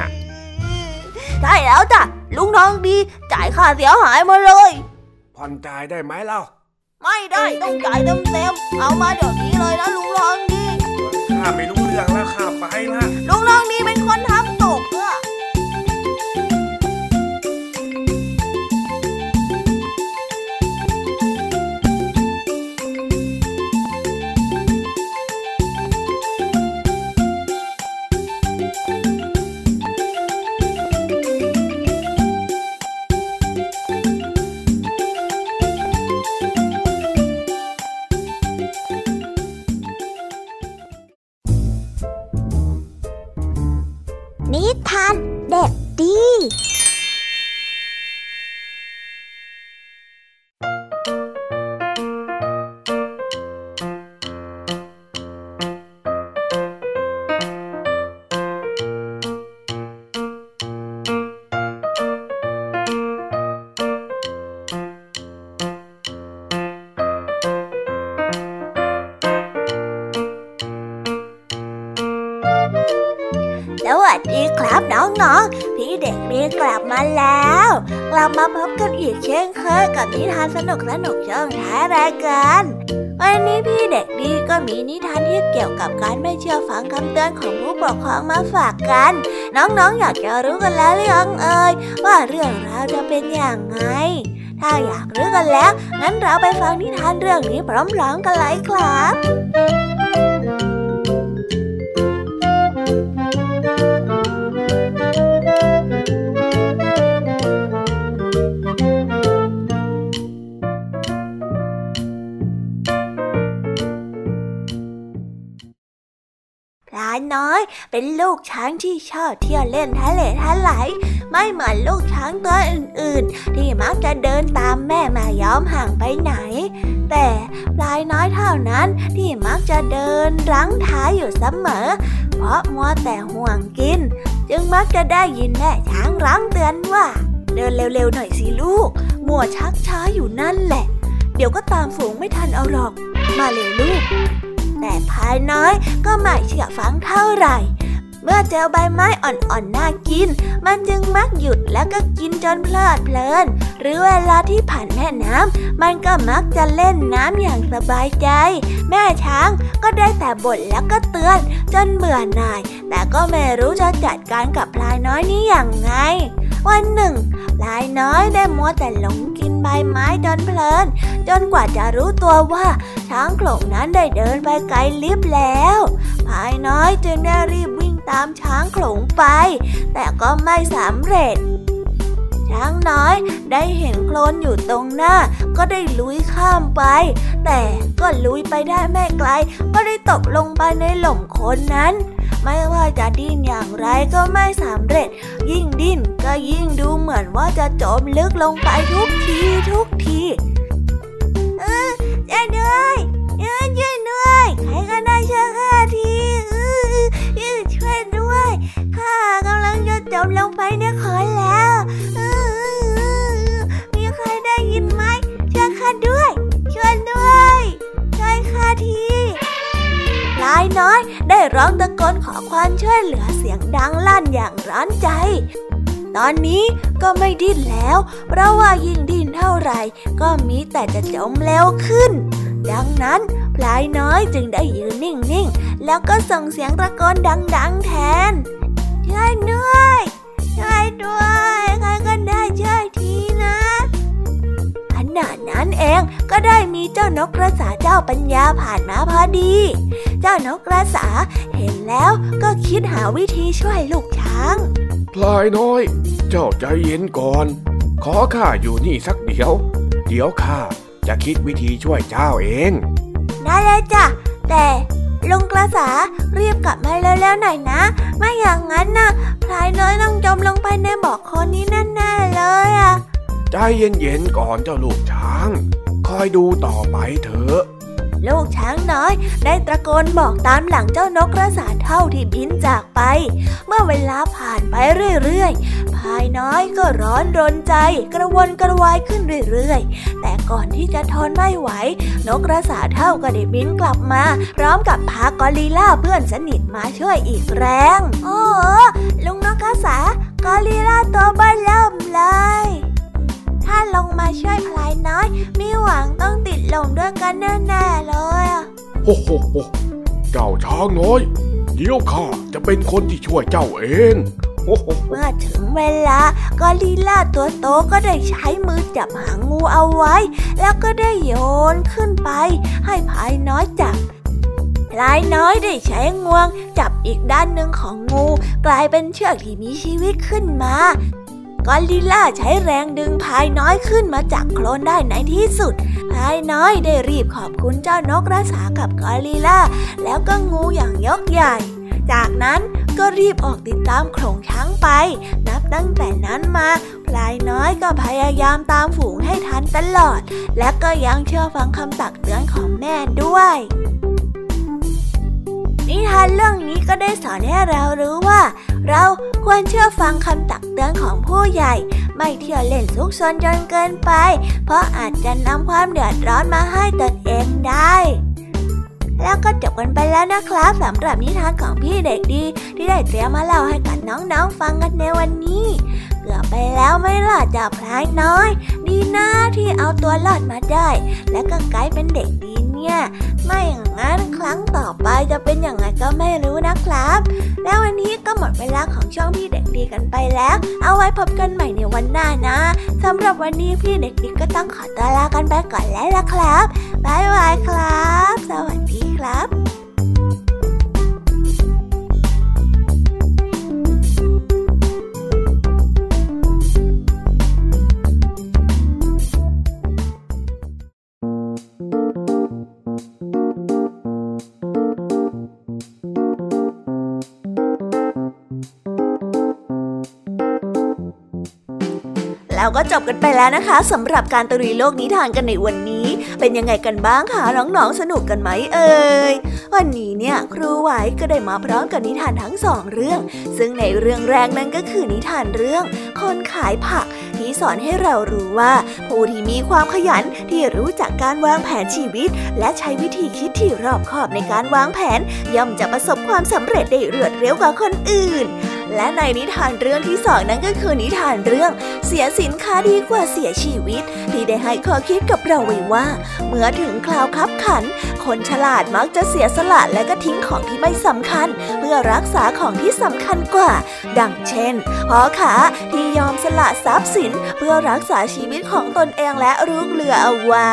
ใช่แล้วจ้ะลุงทองดีจ่ายค่าเสียหายมาเลยผ่อนจ่ายได้ไหมเล่าไม่ได้ต้องจ่ายเต็มเต็มเอามาเดี๋ยวนี้เลยนะลุงทองดีข้าไม่รู้เรื่องแล้วข้าไปละลุงทองดีเป็นคนทำ อีกเช่นเคยกับนิทานสนุกสนุกช่องท้ายรายการ วันนี้พี่เด็กดีก็มีนิทานที่เกี่ยวกับการไม่เชื่อฟังคำเตือนของผู้ปกครองมาฝากกัน น้องๆออยากจะรู้กันแล้วหรือยังเอ่ยว่าเรื่องราวจะเป็นอย่างไง ถ้าอยากรู้กันแล้ว งั้นเราไปฟังนิทานเรื่องนี้พร้อมๆกันเลยครับ น้อย เป็นลูกช้างที่ชอบเที่ยวเล่นทะเลทะไหลไม่เหมือนลูกช้างตัวอื่นๆ ที่มักจะเดินตามแม่มาย้อมห่างไปไหน แต่ปลายน้อยเท่านั้นที่มักจะเดินรั้งท้ายอยู่เสมอ เพราะมัวแต่ห่วงกิน จึงมักจะได้ยินแม่ช้างรั้งเตือนว่า เดินเร็วๆหน่อยสิลูก มัวชักช้าอยู่นั่นแหละ เดี๋ยวก็ตามฝูงไม่ทันเอาหรอก มาเร็วลูก แต่พายน้อยก็ไม่เชื่อฟังเท่าไหร่ เมื่อเจอใบไม้อ่อนๆน่ากิน มันจึงมักหยุดแล้วก็กินจนเพลิดเพลิน หรือเวลาที่ผ่านแม่น้ำมันก็มักจะเล่นน้ำอย่างสบายใจ แม่ช้างก็ได้แต่บ่นแล้วก็เตือน จนเบื่อหน่าย แต่ก็ไม่รู้จะจัดการกับพลายน้อยนี้อย่างไง วันหนึ่งพลายน้อยได้มัวแต่หลงกินใบไม้จนเพลิน จนกว่าจะรู้ตัวว่าช้างโขลงนั้นได้เดินไปไกลลิบแล้วพลายน้อยจึงได้รีบวิ่ง ตามช้างโขลงไป แต่ก็ไม่สำเร็จ ช้างน้อยได้เห็นโคลนอยู่ตรงหน้า ก็ได้ลุยข้ามไป แต่ก็ลุยไปได้ไม่ไกล ก็ได้ตกลงไปในหล่มโคลนนั้นไม่ว่าจะดิ้นอย่างไรก็ไม่สำเร็จ ยิ่งดิ้นก็ยิ่งดูเหมือนว่าจะจมลึกลงไปทุกทีทุกที น้อย ได้ร้องตะโกนขอความช่วยเหลือเสียงดังลั่นอย่างร้อนใจ ตอนนี้ก็ไม่ดิ้นแล้ว เพราะว่ายิ่งดิ้นเท่าไหร่ ก็มีแต่จะจมเร็วขึ้น ดังนั้นพลายน้อยจึงได้ยืนนิ่งๆ แล้วก็ส่งเสียงตะโกนดัง ๆ แทน ช่วยด้วย ช่วยด้วย ใครก็ได้ช่วย ณะนั้นเองก็ได้มีเจ้านกกระสาเจ้าปัญญาผ่านมาพอดี เจ้านกกระสาเห็นแล้วก็คิดหาวิธีช่วยลูกช้างพลายน้อย เจ้าใจเย็นก่อน ขอข้าอยู่นี่สักเดี๋ยว เดี๋ยวข้าจะคิดวิธีช่วยเจ้าเอง ได้เลยจ้ะแต่ลุงกระสารีบกลับมาแล้วๆหน่อยนะ ไม่อย่างนั้นนะพลายน้อยต้องจมลงไปในบ่อคอนนี้แน่ๆเลยอะ ใจเย็นๆก่อนเจ้าลูกช้าง คอยดูต่อไปเถอะลูกช้างน้อย ได้ตะโกนบอกตามหลังเจ้านกกระสาเท่าที่บินจากไป เมื่อเวลาผ่านไปเรื่อยๆ พายน้อยก็ร้อนรนใจ กระวนกระวายขึ้นเรื่อยๆ แต่ก่อนที่จะทนไม่ไหว นกกระสาเท่าก็ได้บินกลับมา พร้อมกับพากอริล่าเพื่อนสนิทมาช่วยอีกแรง โอ้ลุงนกกระสากอริล่าตัวบ้านเริ่มเลย ถ้าลงมาช่วยพลายน้อย มีหวังต้องติดลมด้วยกันแน่ๆเลยโอ้โหเจ้าช้างน้อย เดี๋ยวข้าจะเป็นคนที่ช่วยเจ้าเองเมื่อถึงเวลากอริล่าตัวโตก็ได้ใช้มือจับหางงูเอาไว้ แล้วก็ได้โยนขึ้นไป ให้พายน้อยจับพลายน้อยได้ใช้งวง จับอีกด้านหนึ่งของงู กลายเป็นเชือกที่มีชีวิตขึ้นมา กอริล่าใช้แรงดึงพายน้อยขึ้นมาจากโคลนได้ในที่สุด พายน้อยได้รีบขอบคุณเจ้านกรักษากับกอริลล่า แล้วก็งูอย่างยกใหญ่ จากนั้นก็รีบออกติดตามโขลงช้างไป นับตั้งแต่นั้นมาพลายน้อยก็พยายามตามฝูงให้ทันตลอด และก็ยังเชื่อฟังคำตักเตือนของแม่ด้วย นิทานเรื่องนี้ก็ได้สอนให้เรารู้ว่า เราควรเชื่อฟังคำตักเตือนของผู้ใหญ่ ไม่เที่ยวเล่นซุกซนจนเกินไป เพราะอาจจะนำความเดือดร้อนมาให้ตนเองได้แล้วก็จบกันไปแล้วนะครับสำหรับนิทานของพี่เด็กดี ที่ได้เตรียมมาเล่าให้กับน้องๆฟังกันในวันนี้ เกือบไปแล้วไม่หลอดจับพลายน้อย ดีนะที่เอาตัวรอดมาได้ และก็กลายเป็นเด็กดี เนี่ย ไม่อย่างนั้นครั้งต่อไปจะเป็นอย่างไรก็ไม่รู้นะครับ แล้ววันนี้ก็หมดเวลาของช่องพี่เด็กดีกันไปแล้ว เอาไว้พบกันใหม่ในวันหน้านะสำหรับวันนี้พี่เด็กดีก็ต้องขอตัวลากันไปก่อนแล้วละครับบ๊ายบายครับ สวัสดีครับ เราก็จบกันไปแล้วนะคะสำหรับการตรีโลกนิทานกันในวันนี้ เป็นยังไงกันบ้างคะน้องๆสนุกกันไหมเอ่ยวันนี้เนี่ยครูไหวก็ได้มาพร้อมกับนิทานทั้งสองเรื่อง ซึ่งในเรื่องแรกนั้นก็คือนิทานเรื่อง คนขายผักที่สอนให้เรารู้ว่า ผู้ที่มีความขยันที่รู้จักการวางแผนชีวิต และใช้วิธีคิดที่รอบคอบในการวางแผน ย่อมจะประสบความสำเร็จได้รวดเร็วกว่าคนอื่น และในนิทานเรื่องที่สองนั้นก็คือนิทานเรื่อง เสียสินค้าดีกว่าเสียชีวิต ที่ได้ให้ข้อคิดกับเราไว้ว่า เมื่อถึงคราวคับขัน คนฉลาดมักจะเสียสละและก็ทิ้งของที่ไม่สำคัญ เพื่อรักษาของที่สำคัญกว่า ดังเช่นพ่อขาที่ยอมสละทรัพย์สินเพื่อรักษาชีวิตของตนเองและลูกเหลือเอาไว้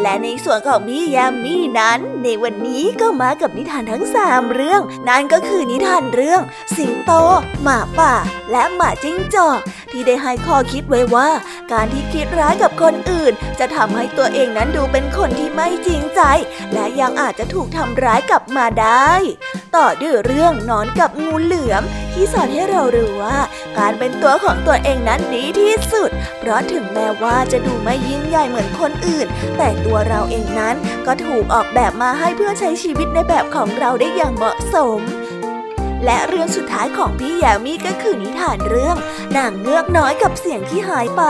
และในส่วนของพี่ยามีนั้น ในวันนี้ก็มากับนิทานทั้งสามเรื่อง นั่นก็คือนิทานเรื่อง สิงโต หมาป่า และหมาจิ้งจอก ที่ได้ให้ข้อคิดไว้ว่า การที่คิดร้ายกับคนอื่น จะทำให้ตัวเองนั้นดูเป็นคนที่ไม่จริงใจ และยังอาจจะถูกทำร้ายกลับมาได้ ต่อด้วยเรื่องนอนกับงูเหลือมที่สอนให้เรารู้ว่า การเป็นตัวของตัวเองนั้นดีที่สุด เพราะถึงแม้ว่าจะดูไม่ยิ่งใหญ่เหมือนคนอื่น แต่ตัวเราเองนั้น ก็ถูกออกแบบมาให้เพื่อใช้ชีวิตในแบบของเราได้อย่างเหมาะสม และเรื่องสุดท้ายของพี่แยมี่ก็คือนิทานเรื่อง นางเงือกน้อยกับเสียงที่หายไป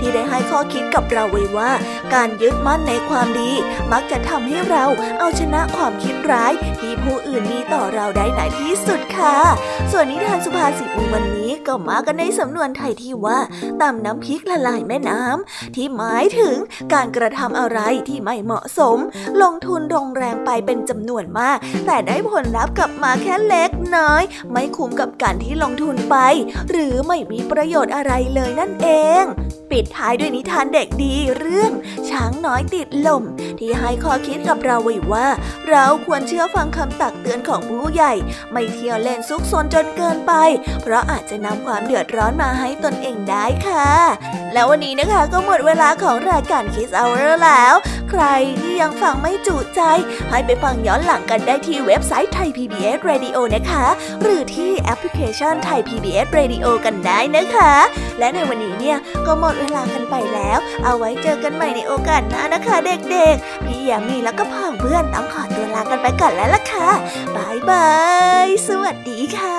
ที่ได้ให้ข้อคิดกับเราไว้ว่า การยึดมั่นในความดี มักจะทำให้เราเอาชนะความคิดร้ายที่ผู้อื่นมีต่อเราได้ในที่สุดค่ะ ส่วนนิทานสุภาษิตในวันนี้ก็มากันในสำนวนไทยที่ว่าตำน้ำพริกละลายแม่น้ำที่หมายถึงการกระทำอะไรที่ไม่เหมาะสม ลงทุนลงแรงไปเป็นจำนวนมาก แต่ได้ผลลัพธ์กลับมาแค่เล็กน้อยไม่คุ้มกับการที่ลงทุนไป หรือไม่มีประโยชน์อะไรเลยนั่นเอง ปิดท้ายด้วยนิทานเด็กดีเรื่อง ช้างน้อยติดลม ที่ให้ข้อคิดกับเราไว้ว่า เราควรเชื่อฟังคำตักเตือนของผู้ใหญ่ ไม่เที่ยวเล่นซุกซนจนเกินไป เพราะอาจจะนำความเดือดร้อนมาให้ตนเองได้ค่ะ แล้ววันนี้นะคะก็หมดเวลาของรายการคิสเอาแล้ว ใครที่ยังฟังไม่จุใจ ให้ไปฟังย้อนหลังกันได้ที่เว็บไซต์ไทย PBS Radio นะคะหรือที่แอปพลิเคชันไทย PBS Radio กันได้นะคะ และในวันนี้เนี่ยก็หมดเวลากันไปแล้ว เอาไว้เจอกันใหม่ในโอกาสหน้านะคะ เด็กๆ พี่ยามีแล้วก็พ่องเพื่อนต้องขอตัวลากันไปก่อนแล้วล่ะค่ะบายบาย สวัสดีค่ะ